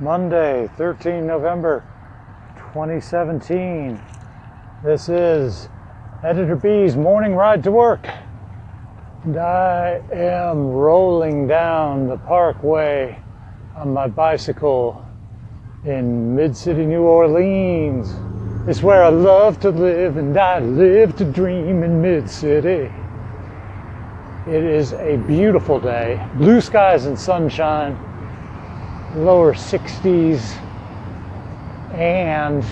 Monday, 13 November 2017. This is Editor B's morning ride to work. And I am rolling down the parkway on my bicycle in Mid City, New Orleans. It's where I love to live and I live to dream in Mid City. It is a beautiful day, blue skies and sunshine, lower 60s, and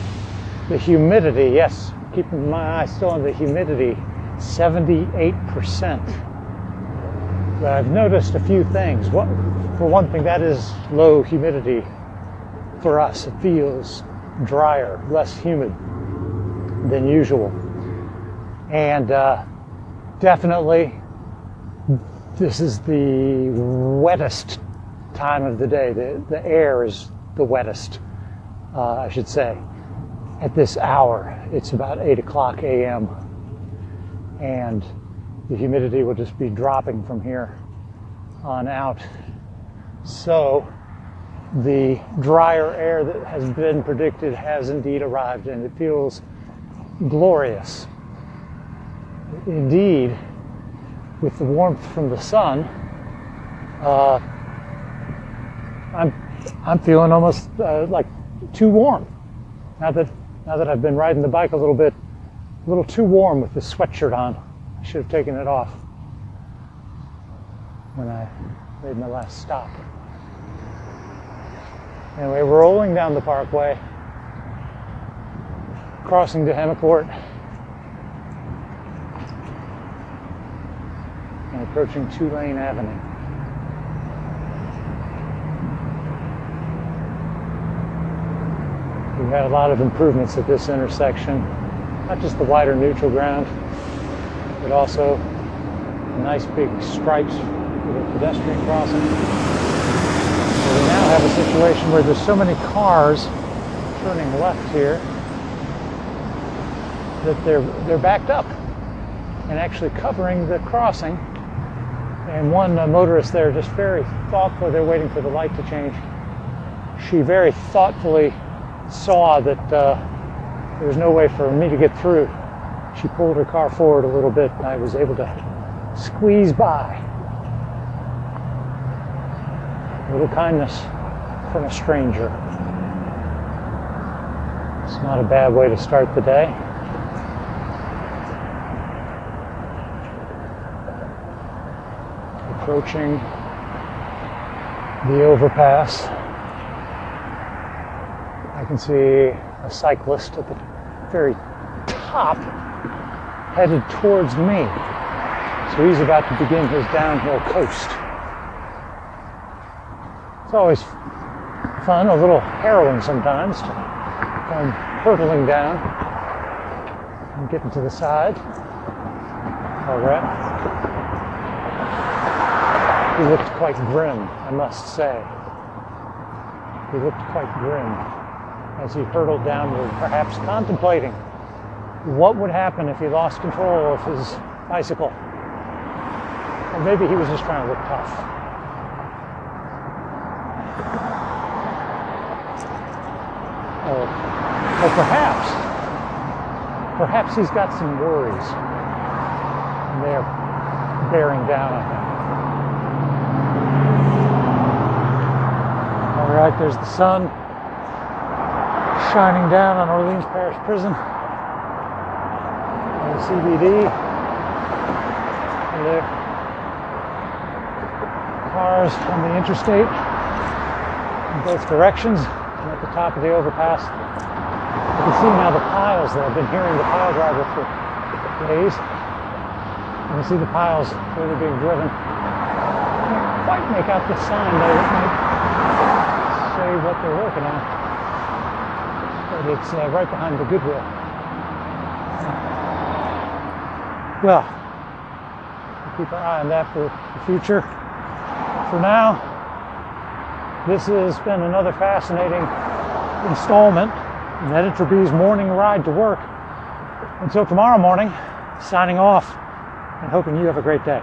the humidity, yes, keeping my eye still on the humidity, 78%. But I've noticed a few things. What, for one thing, that is low humidity for us. It feels drier, less humid than usual. And uh, definitely this is the wettest time of the day. The, the air is the wettest, uh, I should say. At this hour, it's about 8 o'clock a.m. And the humidity will just be dropping from here on out. So the drier air that has been predicted has indeed arrived, and it feels glorious. Indeed, with the warmth from the sun, uh, I'm I'm feeling almost uh, like too warm. Now that now that I've been riding the bike a little bit, a little too warm with this sweatshirt on. I should have taken it off when I made my last stop. Anyway, we're rolling down the parkway, crossing to Hemicourt. and approaching Tulane Avenue. Had a lot of improvements at this intersection, not just the wider neutral ground, but also nice big stripes for the pedestrian crossing. So we now have a situation where there's so many cars turning left here that they're they're backed up and actually covering the crossing and one uh, motorist there just very thoughtfully, they're waiting for the light to change. She very thoughtfully saw that uh, there was no way for me to get through. She pulled her car forward a little bit and I was able to squeeze by. A little kindness from a stranger. It's not a bad way to start the day. approaching the overpass. Can see a cyclist at the very top headed towards me. So he's about to begin his downhill coast. It's always fun, a little harrowing sometimes to come hurtling down and getting to the side. All right. He looked quite grim, I must say. He looked quite grim as he hurtled downward, perhaps contemplating what would happen if he lost control of his bicycle. Or maybe he was just trying to look tough. Or, or perhaps, perhaps he's got some worries and they're bearing down on him. All right, there's the sun shining down on Orleans Parish Prison and the CBD. There, cars on the interstate in both directions. And at the top of the overpass, you can see now the piles that I've been hearing the pile driver for days. You can see the piles where they're being driven. Can't quite make out the sign though. It might say what they're working on. But it's uh, right behind the Goodwill. Well, keep an eye on that for the future. For now, this has been another fascinating installment in Editor B's morning ride to work. Until tomorrow morning, signing off and hoping you have a great day.